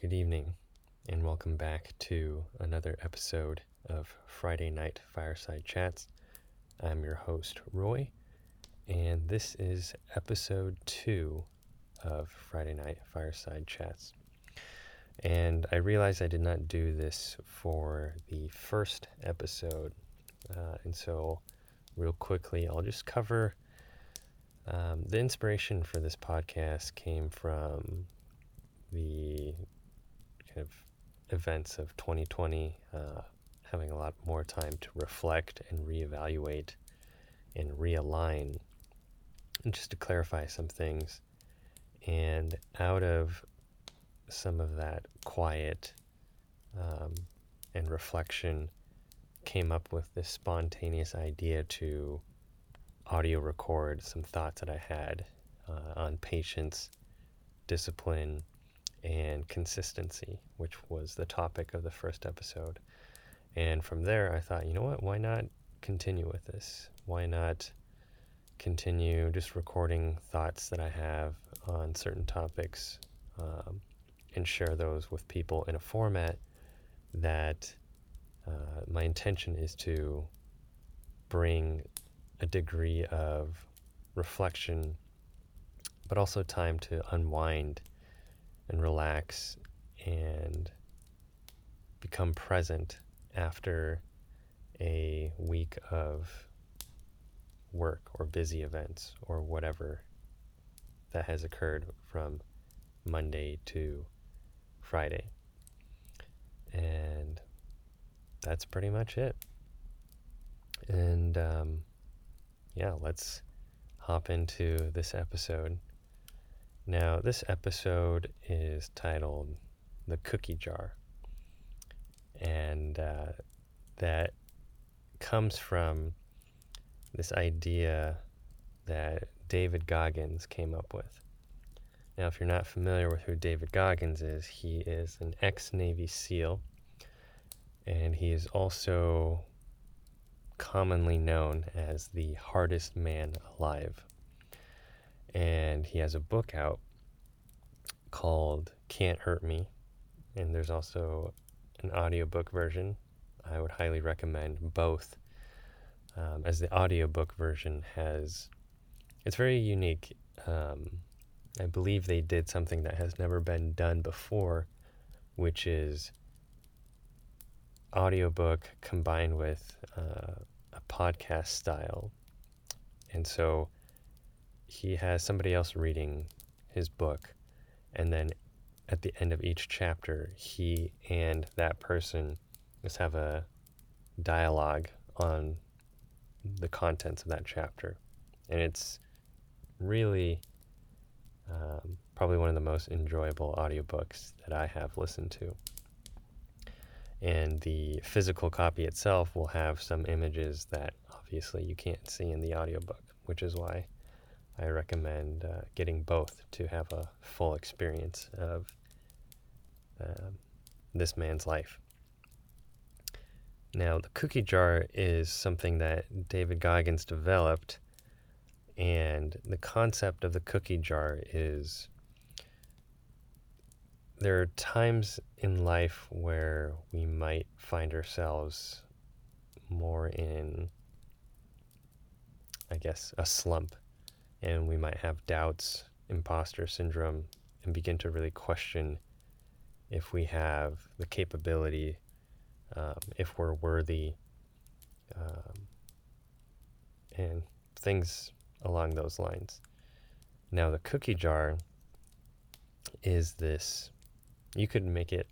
good evening, and welcome back to another episode of Friday Night Fireside Chats. I'm your host, Roy, and this is episode two of Friday Night Fireside Chats. And I realized I did not do this for the first episode, uh, and so real quickly, I'll just cover um, the inspiration for this podcast came from the kind of events of 2020, uh, having a lot more time to reflect and reevaluate and realign, and just to clarify some things. And out of some of that quiet um, and reflection, came up with this spontaneous idea to audio record some thoughts that I had uh, on patience, discipline, and consistency, which was the topic of the first episode. And from there, I thought, you know what? Why not continue with this? Why not continue just recording thoughts that I have on certain topics um, and share those with people in a format that uh, my intention is to bring a degree of reflection, but also time to unwind and relax and become present after a week of work or busy events or whatever that has occurred from Monday to Friday. And that's pretty much it. And um, yeah, let's hop into this episode. Now, this episode is titled The Cookie Jar. And uh, that comes from this idea that David Goggins came up with. Now, if you're not familiar with who David Goggins is, he is an ex Navy SEAL, and he is also commonly known as the hardest man alive and he has a book out called Can't Hurt Me. And there's also an audiobook version. I would highly recommend both. Um, as the audiobook version has, it's very unique. Um, I believe they did something that has never been done before, which is audiobook combined with uh, a podcast style. And so he has somebody else reading his book, and then at the end of each chapter, he and that person just have a dialogue on the contents of that chapter. And it's really um, probably one of the most enjoyable audiobooks that I have listened to. And the physical copy itself will have some images that obviously you can't see in the audiobook, which is why I recommend uh, getting both to have a full experience of uh, this man's life. Now, the cookie jar is something that David Goggins developed, and the concept of the cookie jar is there are times in life where we might find ourselves more in, I guess, a slump and we might have doubts, imposter syndrome, and begin to really question if we have the capability, um, if we're worthy, um, and things along those lines. Now, the cookie jar is this you could make it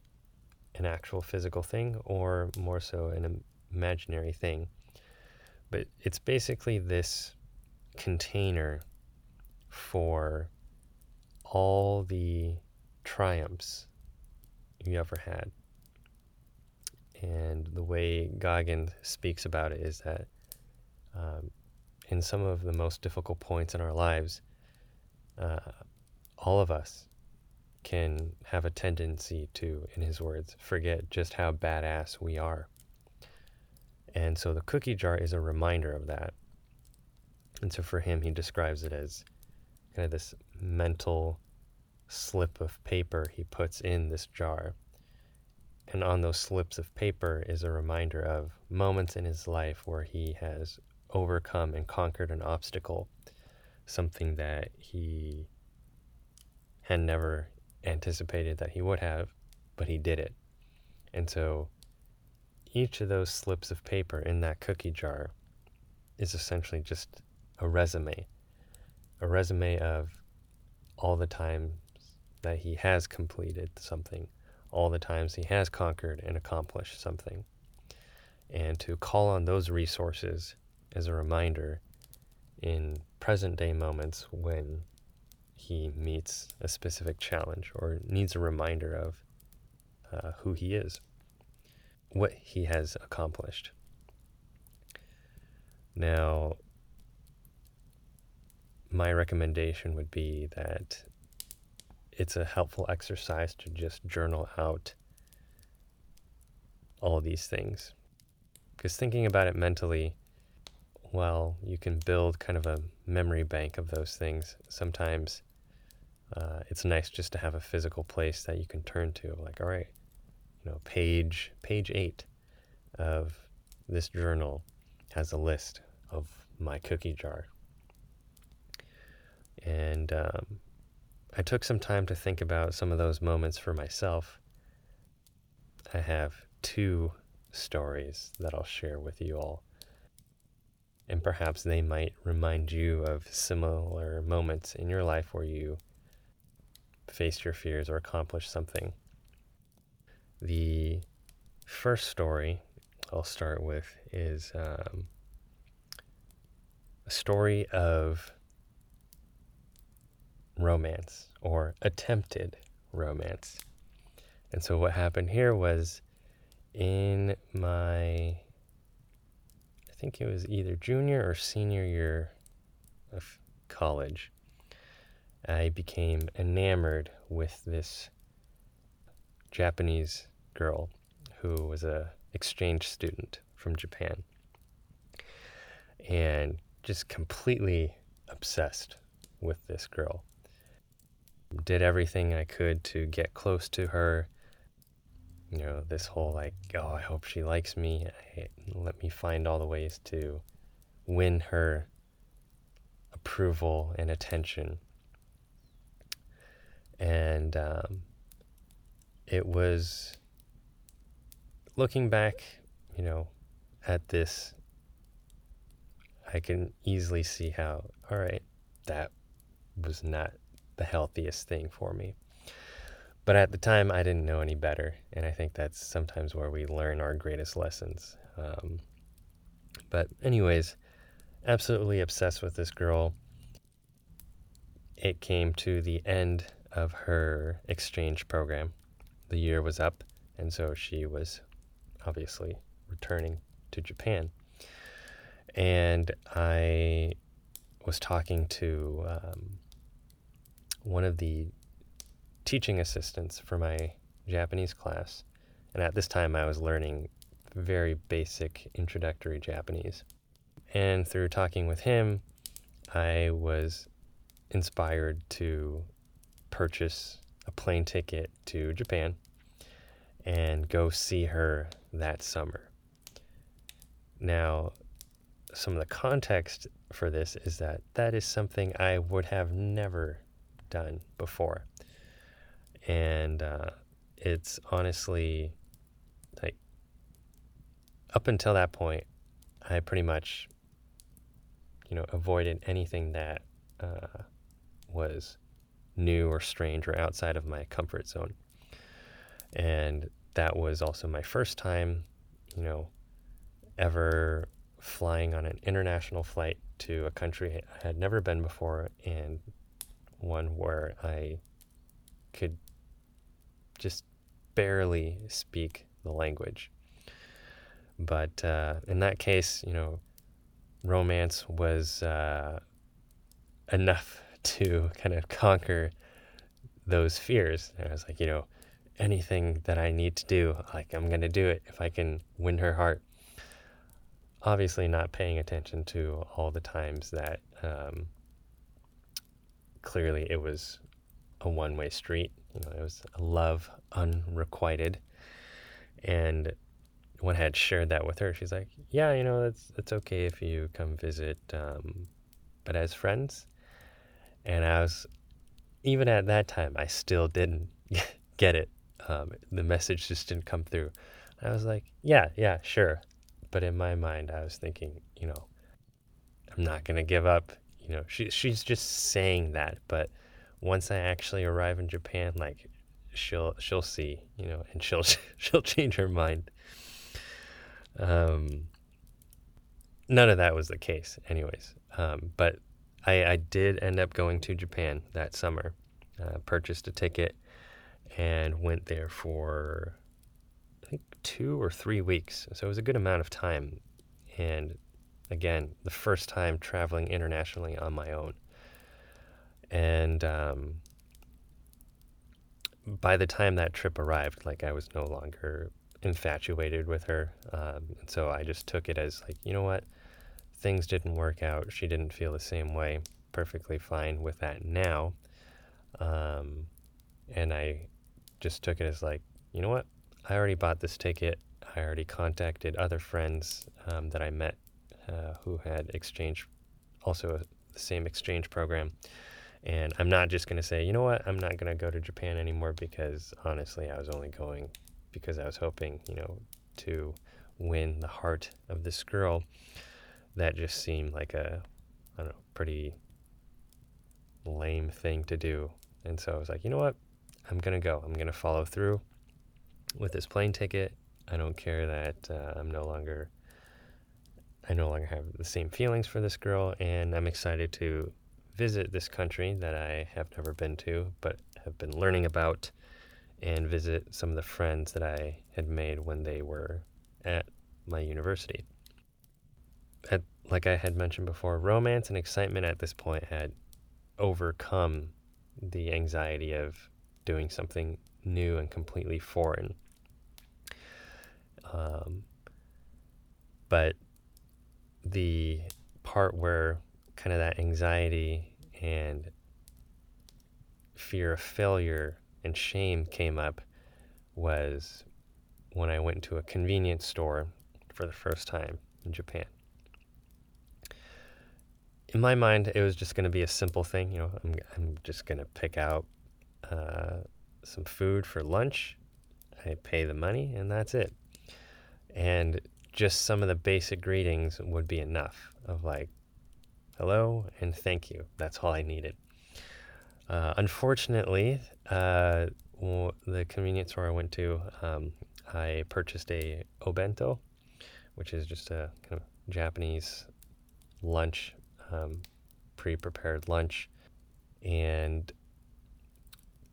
an actual physical thing or more so an imaginary thing. But it's basically this container for all the triumphs you ever had. And the way Goggin speaks about it is that um, in some of the most difficult points in our lives, uh, all of us can have a tendency to, in his words, forget just how badass we are. And so the cookie jar is a reminder of that. And so for him, he describes it as kind of this mental slip of paper he puts in this jar. And on those slips of paper is a reminder of moments in his life where he has overcome and conquered an obstacle, something that he had never anticipated that he would have, but he did it. And so each of those slips of paper in that cookie jar is essentially just a resume, a resume of all the times that he has completed something, all the times he has conquered and accomplished something. And to call on those resources as a reminder in present day moments when he meets a specific challenge or needs a reminder of uh, who he is, what he has accomplished. Now, my recommendation would be that it's a helpful exercise to just journal out all these things. Because thinking about it mentally, well, you can build kind of a memory bank of those things. Sometimes uh, it's nice just to have a physical place that you can turn to. Like, all right, you know, page page eight of this journal has a list of my cookie jar. And um, I took some time to think about some of those moments for myself. I have two stories that I'll share with you all. And perhaps they might remind you of similar moments in your life where you faced your fears or accomplished something. The first story I'll start with is um, a story of romance or attempted romance. And so what happened here was in my, I think it was either junior or senior year of college, I became enamored with this Japanese girl who was a exchange student from Japan and just completely obsessed with this girl did everything I could to get close to her. You know, this whole like, oh, I hope she likes me. I, let me find all the ways to win her approval and attention. And um, it was looking back, you know, at this, I can easily see how, all right, that was not the healthiest thing for me. But at the time, I didn't know any better. And I think that's sometimes where we learn our greatest lessons. Um, but, anyways, absolutely obsessed with this girl. It came to the end of her exchange program. The year was up, and so she was obviously returning to Japan. And I was talking to um, one of the teaching assistants for my Japanese class. And at this time, I was learning very basic introductory Japanese. And through talking with him, I was inspired to purchase a plane ticket to Japan and go see her that summer. Now, some of the context for this is that that is something I would have never done before. And uh, it's honestly like up until that point, I pretty much, you know, avoided anything that uh, was new or strange or outside of my comfort zone. And that was also my first time, you know, ever flying on an international flight to a country I had never been before and one where I could just barely speak the language. But uh, in that case, you know, romance was uh, enough to kind of conquer those fears. And I was like, you know, anything that I need to do, like I'm going to do it if I can win her heart. Obviously, not paying attention to all the times that um, clearly it was a one way street. You know, it was a love unrequited. And when I had shared that with her, she's like, "Yeah, you know, it's it's okay if you come visit, um, but as friends." And I was, even at that time, I still didn't get it. Um, the message just didn't come through. I was like, "Yeah, yeah, sure," but in my mind, I was thinking, you know, I'm not gonna give up. You know, she she's just saying that, but once I actually arrive in Japan, like she'll she'll see, you know, and she'll she'll change her mind. Um, none of that was the case, anyways. Um, but I, I did end up going to Japan that summer, uh, purchased a ticket, and went there for I think two or three weeks. So it was a good amount of time. And again, the first time traveling internationally on my own. And um, by the time that trip arrived, like I was no longer infatuated with her. Um, and so I just took it as like, you know what? Things didn't work out. She didn't feel the same way. Perfectly fine with that now. Um, and I just took it as like, you know what? I already bought this ticket. I already contacted other friends um, that I met uh, who had exchange, also the same exchange program. And I'm not just going to say, you know what, I'm not going to go to Japan anymore because honestly, I was only going because I was hoping, you know, to win the heart of this girl. That just seemed like a, I don't know, pretty lame thing to do. And so I was like, you know what, I'm going to go. I'm going to follow through with this plane ticket. I don't care that uh, I'm no longer I no longer have the same feelings for this girl, and I'm excited to visit this country that I have never been to, but have been learning about, and visit some of the friends that I had made when they were at my university. At, like I had mentioned before, romance and excitement at this point had overcome the anxiety of doing something new and completely foreign. Um, but the part where kind of that anxiety and fear of failure and shame came up was when I went to a convenience store for the first time in Japan. In my mind, it was just going to be a simple thing. You know, I'm, I'm just going to pick out uh, some food for lunch. I pay the money, and that's it. And just some of the basic greetings would be enough of like, hello and thank you. That's all I needed. Uh, unfortunately, uh, the convenience store I went to, um, I purchased a obento, which is just a kind of Japanese lunch, um, pre-prepared lunch, and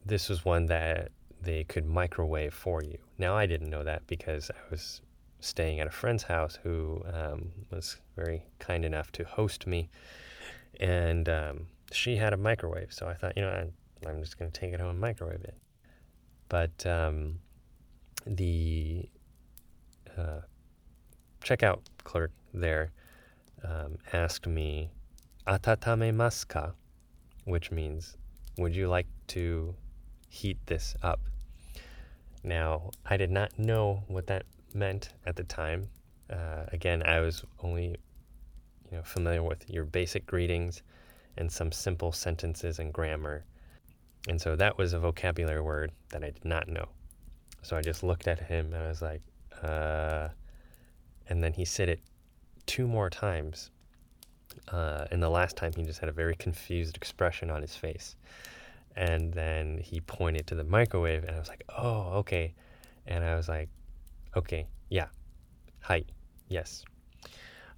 this was one that they could microwave for you. Now I didn't know that because I was staying at a friend's house who um, was very kind enough to host me. And um, she had a microwave. So I thought, you know, I, am just going to take it home and microwave it. But um, the uh, checkout clerk there um, asked me, Atatame maska, which means, would you like to heat this up? Now, I did not know what that meant at the time. Uh, again, I was only you know familiar with your basic greetings and some simple sentences and grammar. And so that was a vocabulary word that I did not know. So I just looked at him and I was like, uh, and then he said it two more times. Uh, and the last time he just had a very confused expression on his face. And then he pointed to the microwave and I was like, oh, okay. And I was like, Okay, yeah. Hi, yes.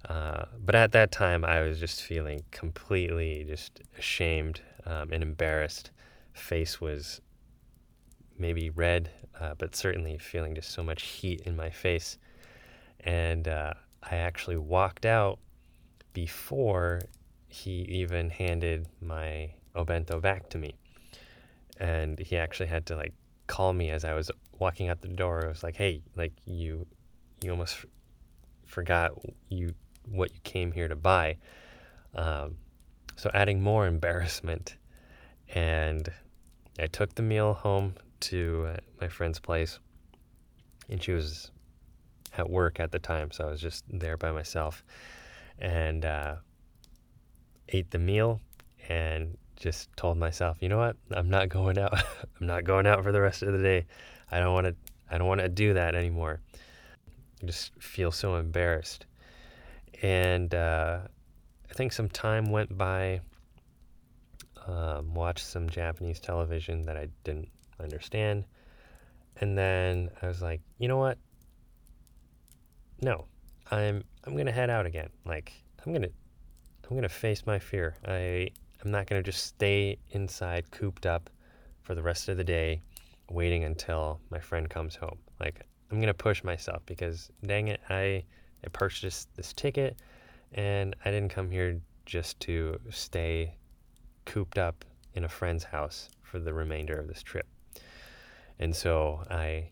Uh, but at that time, I was just feeling completely just ashamed um, and embarrassed. Face was maybe red, uh, but certainly feeling just so much heat in my face. And uh, I actually walked out before he even handed my obento back to me. And he actually had to like call me as I was walking out the door. I was like, "Hey, like you, you almost f- forgot you what you came here to buy." Um, so adding more embarrassment, and I took the meal home to uh, my friend's place, and she was at work at the time, so I was just there by myself, and uh, ate the meal, and just told myself, you know what, I'm not going out. I'm not going out for the rest of the day. I don't want to. I don't want to do that anymore. I just feel so embarrassed, and uh, I think some time went by. Um, watched some Japanese television that I didn't understand. And then I was like, you know what? No, I'm I'm gonna head out again. Like I'm gonna I'm gonna face my fear. I I'm not gonna just stay inside cooped up for the rest of the day, waiting until my friend comes home. Like I'm gonna push myself because dang it, I I purchased this ticket and I didn't come here just to stay cooped up in a friend's house for the remainder of this trip. And so I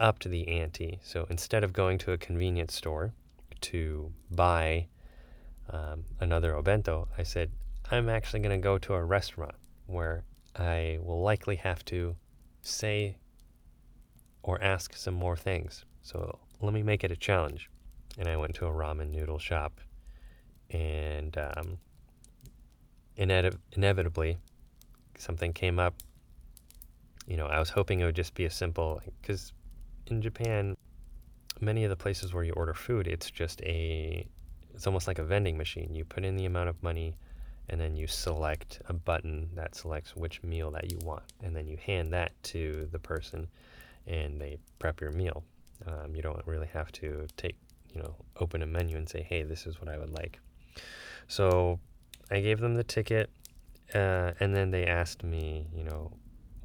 upped the ante. So instead of going to a convenience store to buy um, another obento, I said, I'm actually going to go to a restaurant where I will likely have to say or ask some more things. So let me make it a challenge. And I went to a ramen noodle shop, and um, inevitably, something came up you know, I was hoping it would just be a simple, because in Japan, many of the places where you order food, it's just a, it's almost like a vending machine. You put in the amount of money and then you select a button that selects which meal that you want. And then you hand that to the person and they prep your meal. Um, you don't really have to take, you know, open a menu and say, hey, this is what I would like. So I gave them the ticket uh, and then they asked me, you know,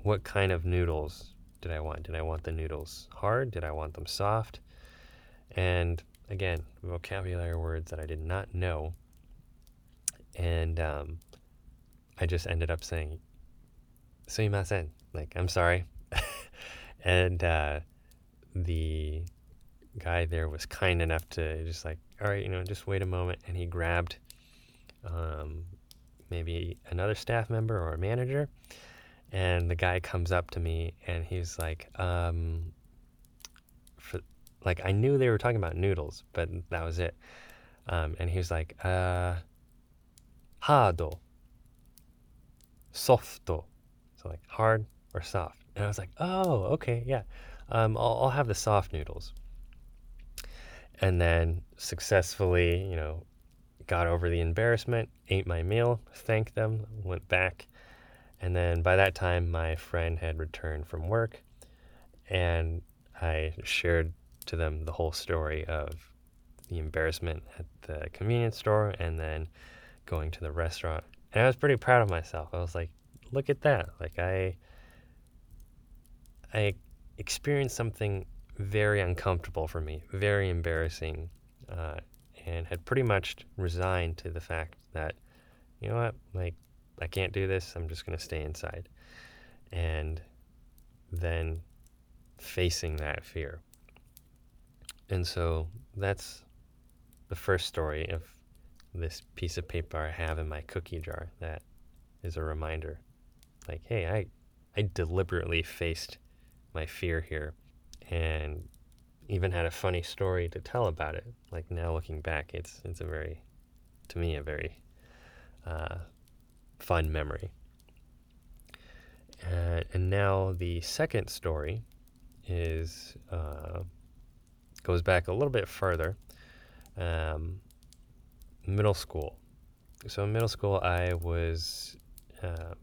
what kind of noodles did I want? Did I want the noodles hard? Did I want them soft? And again, vocabulary words that I did not know. And um, I just ended up saying, sumimasen, like, I'm sorry. and uh, the guy there was kind enough to just like, all right, you know, just wait a moment. And he grabbed um, maybe another staff member or a manager and the guy comes up to me and he's like, um, for, like I knew they were talking about noodles, but that was it. Um, and he was like, uh, hardo, softo, so like hard or soft. And I was like, oh, okay, yeah, um, I'll, I'll have the soft noodles. And then successfully, you know, got over the embarrassment, ate my meal, thanked them, went back and then by that time, my friend had returned from work, and I shared to them the whole story of the embarrassment at the convenience store and then going to the restaurant. And I was pretty proud of myself. I was like, look at that. Like I I experienced something very uncomfortable for me, very embarrassing, uh, and had pretty much resigned to the fact that, you know what, like I can't do this. I'm just going to stay inside. And then facing that fear. And so that's the first story of this piece of paper I have in my cookie jar that is a reminder. Like, hey, I I deliberately faced my fear here and even had a funny story to tell about it. Like now looking back, it's it's a very to me a very uh, fun memory. And, and now the second story is uh, goes back a little bit further. Um, middle school. So in middle school, I was uh,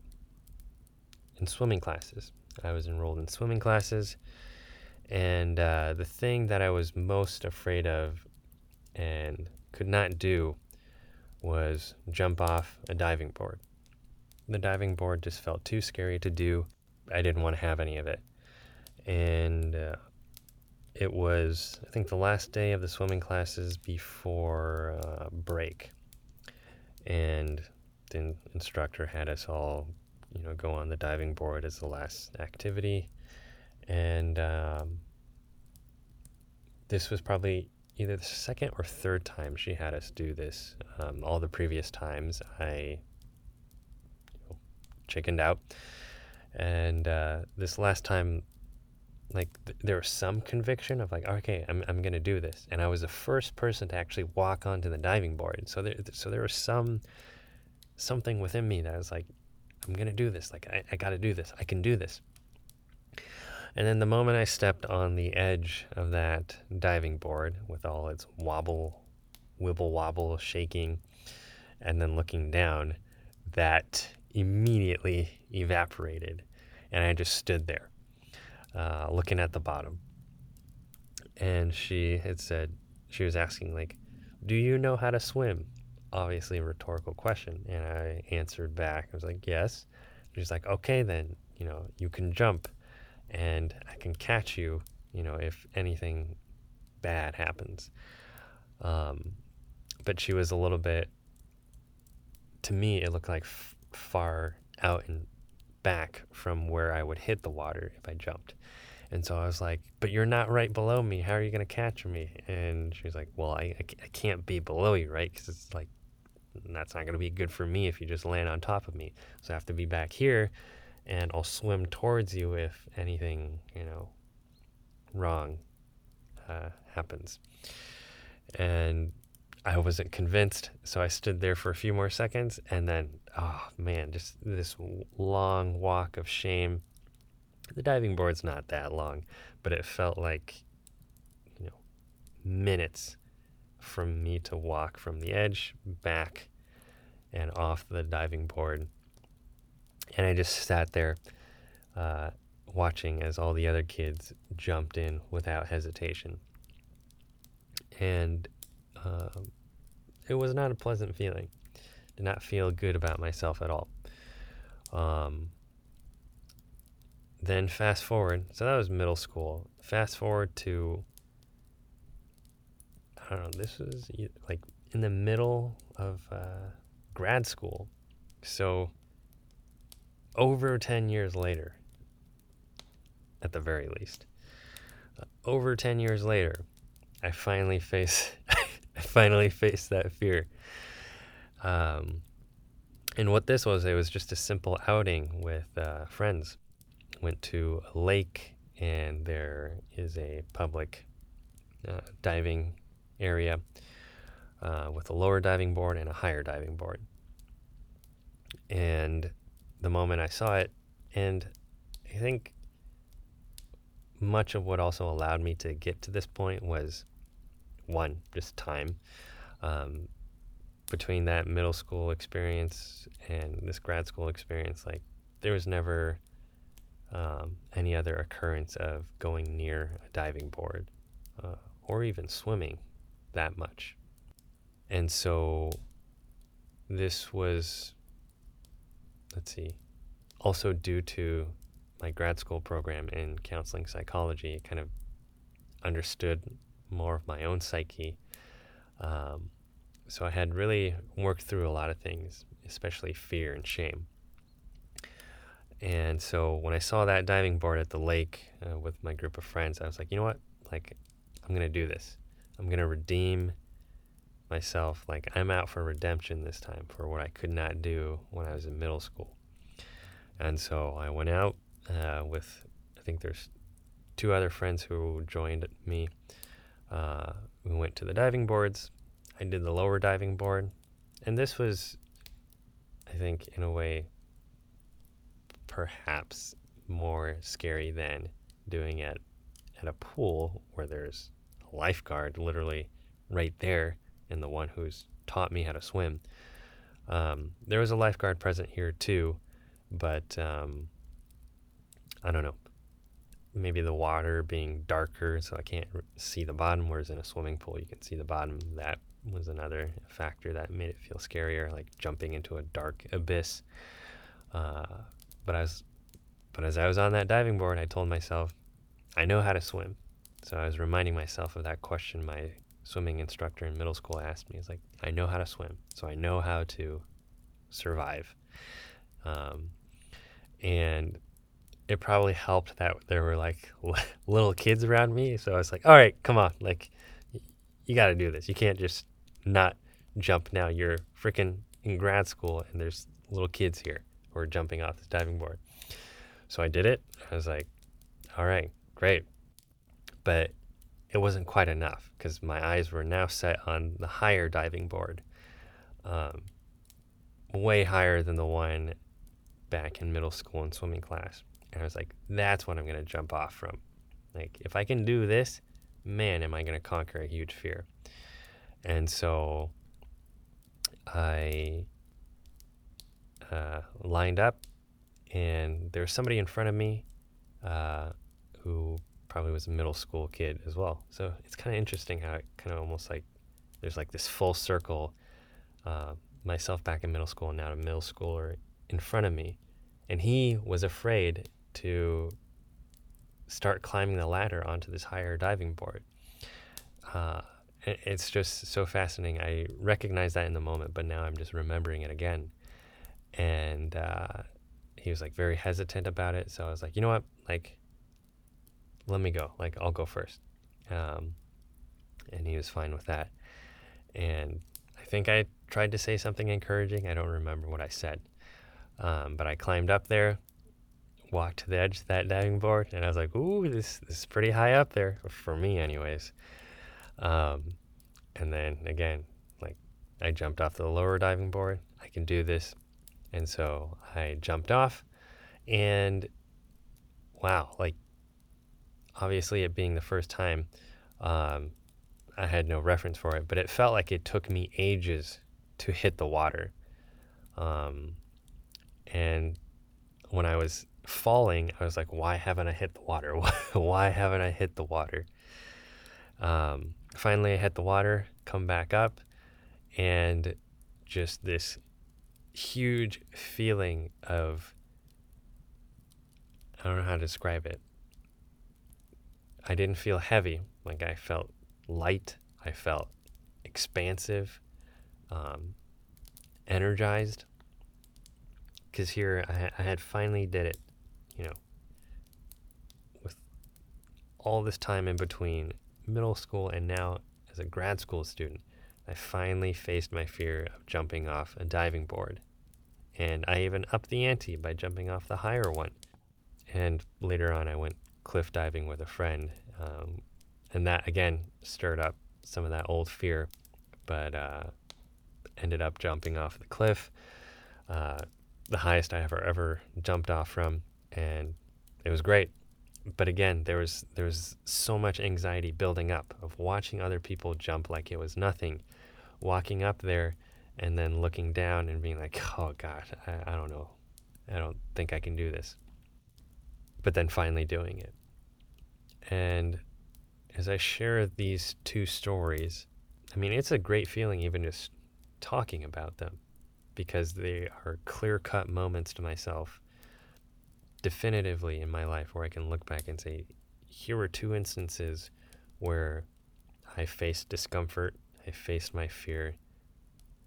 in swimming classes. I was enrolled in swimming classes, and uh, the thing that I was most afraid of and could not do was jump off a diving board. The diving board just felt too scary to do. I didn't want to have any of it. And uh, it was, I think, the last day of the swimming classes before uh, break. And the instructor had us all, you know, go on the diving board as the last activity. And um, this was probably either the second or third time she had us do this. Um, all the previous times I chickened out. And uh, this last time, like th- there was some conviction of like, okay, I'm I'm gonna do this, and I was the first person to actually walk onto the diving board. So there so there was some something within me that was like, I'm gonna do this. Like I, I gotta do this. I can do this. And then the moment I stepped on the edge of that diving board with all its wobble, wibble wobble, shaking, and then looking down, that immediately evaporated. And I just stood there, uh, looking at the bottom. And she had said, she was asking, like, do you know how to swim? Obviously, a rhetorical question. And I answered back, I was like, yes. She's like, okay, then, you know, you can jump and I can catch you, you know, if anything bad happens. Um, but she was a little bit, to me, it looked like f- far out and back from where I would hit the water if I jumped. And so I was like, but you're not right below me. How are you going to catch me? And she's like, well, I, I, can't be below you, right? Because it's like, that's not going to be good for me if you just land on top of me. So I have to be back here and I'll swim towards you if anything, you know, wrong uh, happens. And I wasn't convinced, so I stood there for a few more seconds, and then, oh man, just this long walk of shame. The diving board's not that long, but it felt like, you know, minutes from me to walk from the edge back and off the diving board and I just sat there uh, watching as all the other kids jumped in without hesitation. And um, it was not a pleasant feeling. Did not feel good about myself at all. Um, then fast forward, so that was middle school. Fast forward to, I don't know, this was like in the middle of uh, grad school. So over 10 years later, at the very least, uh, over 10 years later, I finally face, Finally faced that fear. Um, and what this was, it was just a simple outing with uh, friends. Went to a lake, and there is a public uh, diving area uh, with a lower diving board and a higher diving board. And the moment I saw it. And I think much of what also allowed me to get to this point was one, just time. Um, between that middle school experience and this grad school experience, like there was never um, any other occurrence of going near a diving board uh, or even swimming that much. And so this was let's see, also due to my grad school program in counseling psychology, kind of understood more of my own psyche. Um, so I had really worked through a lot of things, especially fear and shame. And so when I saw that diving board at the lake uh, with my group of friends, I was like, you know what? Like, I'm going to do this. I'm going to redeem myself like I'm out for redemption this time for what I could not do when I was in middle school. And so I went out uh, with, I think there's two other friends who joined me. Uh, we went to the diving boards. I did the lower diving board. And this was, I think, in a way, perhaps more scary than doing it at a pool where there's a lifeguard literally right there and the one who's taught me how to swim. Um, there was a lifeguard present here too, but um, I don't know. Maybe the water being darker, so I can't see the bottom. Whereas in a swimming pool, you can see the bottom. That was another factor that made it feel scarier, like jumping into a dark abyss. Uh, but I was, but as I was on that diving board, I told myself, I know how to swim. So I was reminding myself of that question my swimming instructor in middle school asked me. He's like, I know how to swim, so I know how to survive. Um, and it probably helped that there were like little kids around me. So I was like, all right, come on. Like, you got to do this. You can't just not jump now. You're freaking in grad school and there's little kids here who are jumping off this diving board. So I did it. I was like, all right, great. But it wasn't quite enough because my eyes were now set on the higher diving board, um, way higher than the one back in middle school and swimming class. And I was like, that's what I'm going to jump off from. Like, if I can do this, man, am I going to conquer a huge fear. And so I uh, lined up, and there was somebody in front of me uh, who probably was a middle school kid as well. So it's kind of interesting how it kind of almost like there's like this full circle. Uh, myself back in middle school and now a middle schooler in front of me, and he was afraid to start climbing the ladder onto this higher diving board. Uh, it's just so fascinating. I recognize that in the moment, but now I'm just remembering it again. And uh, he was like very hesitant about it. So I was like, you know what? Like, let me go. Like, I'll go first. Um, and he was fine with that. And I think I tried to say something encouraging. I don't remember what I said. Um, but I climbed up there, walked to the edge of that diving board, and I was like, ooh, this, this is pretty high up there, for me, anyways. Um, and then again, like I jumped off the lower diving board. I can do this. And so I jumped off, and wow, like obviously it being the first time, um, I had no reference for it, but it felt like it took me ages to hit the water. Um, and when I was falling, I was like, why haven't I hit the water? why haven't I hit the water? Um, finally, I hit the water, come back up, and just this huge feeling of I don't know how to describe it. I didn't feel heavy, like I felt light, I felt expansive, um, energized. Because here I, I had finally did it, you know, with all this time in between middle school and now as a grad school student, I finally faced my fear of jumping off a diving board. And I even upped the ante by jumping off the higher one. And later on, I went cliff diving with a friend. Um, and that, again, stirred up some of that old fear, but uh, ended up jumping off the cliff, uh, the highest I ever, ever jumped off from. And it was great. But again, there was there was so much anxiety building up of watching other people jump like it was nothing, walking up there, and then looking down and being like, "Oh God, I, I don't know, I don't think I can do this." But then finally doing it, and as I share these two stories, I mean, it's a great feeling even just talking about them, because they are clear cut moments to myself definitively in my life where I can look back and say, here were two instances where I faced discomfort, I faced my fear,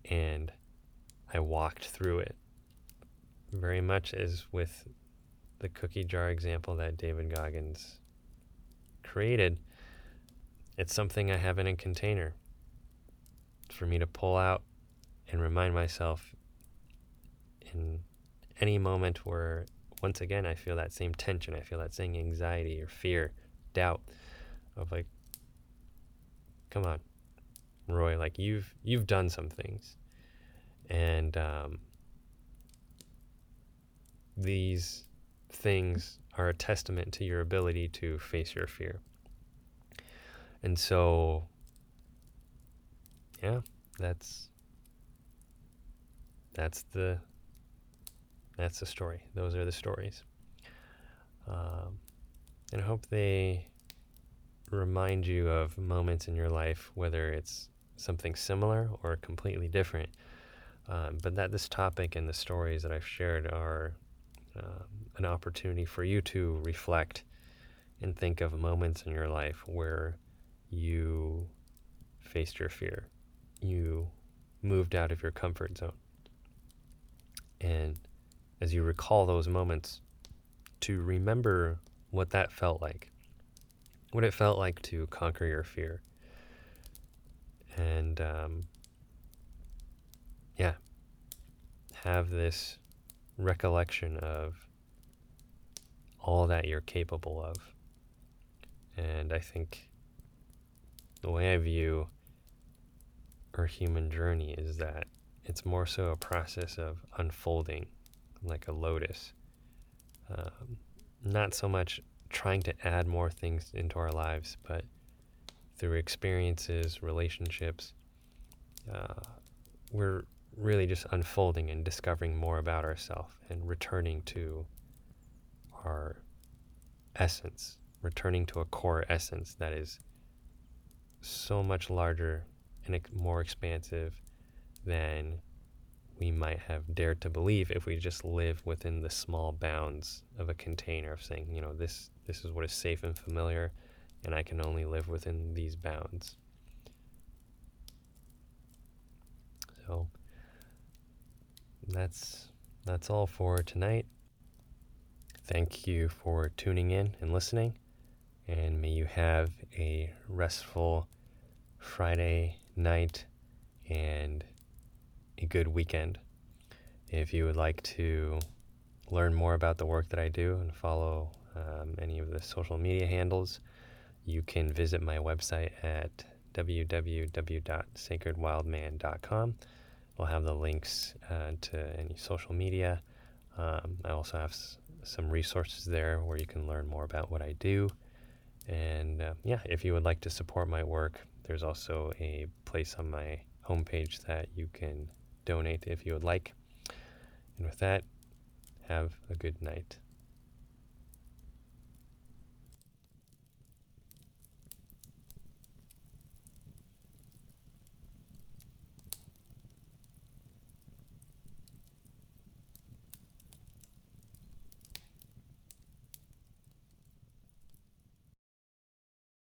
and I walked through it. Very much as with the cookie jar example that David Goggins created, it's something I have in a container for me to pull out and remind myself in any moment where once again, I feel that same tension. I feel that same anxiety or fear, doubt of like, come on, Roy, like you've you've done some things, and um, these things are a testament to your ability to face your fear. And so, yeah, that's that's the that's the story. Those are the stories. Um, and I hope they remind you of moments in your life, whether it's something similar or completely different. Um, but that this topic and the stories that I've shared are uh, an opportunity for you to reflect and think of moments in your life where you faced your fear, you moved out of your comfort zone. And as you recall those moments, to remember what that felt like, what it felt like to conquer your fear. And um, yeah, have this recollection of all that you're capable of. And I think the way I view our human journey is that it's more so a process of unfolding like a lotus. Um, not so much trying to add more things into our lives, but through experiences, relationships, uh, we're really just unfolding and discovering more about ourselves and returning to our essence, returning to a core essence that is so much larger and more expansive than we might have dared to believe if we just live within the small bounds of a container of saying, you know, this this is what is safe and familiar and I can only live within these bounds. So that's that's all for tonight. Thank you for tuning in and listening, and may you have a restful Friday night and a good weekend. If you would like to learn more about the work that I do and follow um, any of the social media handles, you can visit my website at www.sacredwildman.com. We'll have the links uh, to any social media. Um, I also have s- some resources there where you can learn more about what I do. And uh, yeah, if you would like to support my work, there's also a place on my homepage that you can donate if you would like. And with that, have a good night.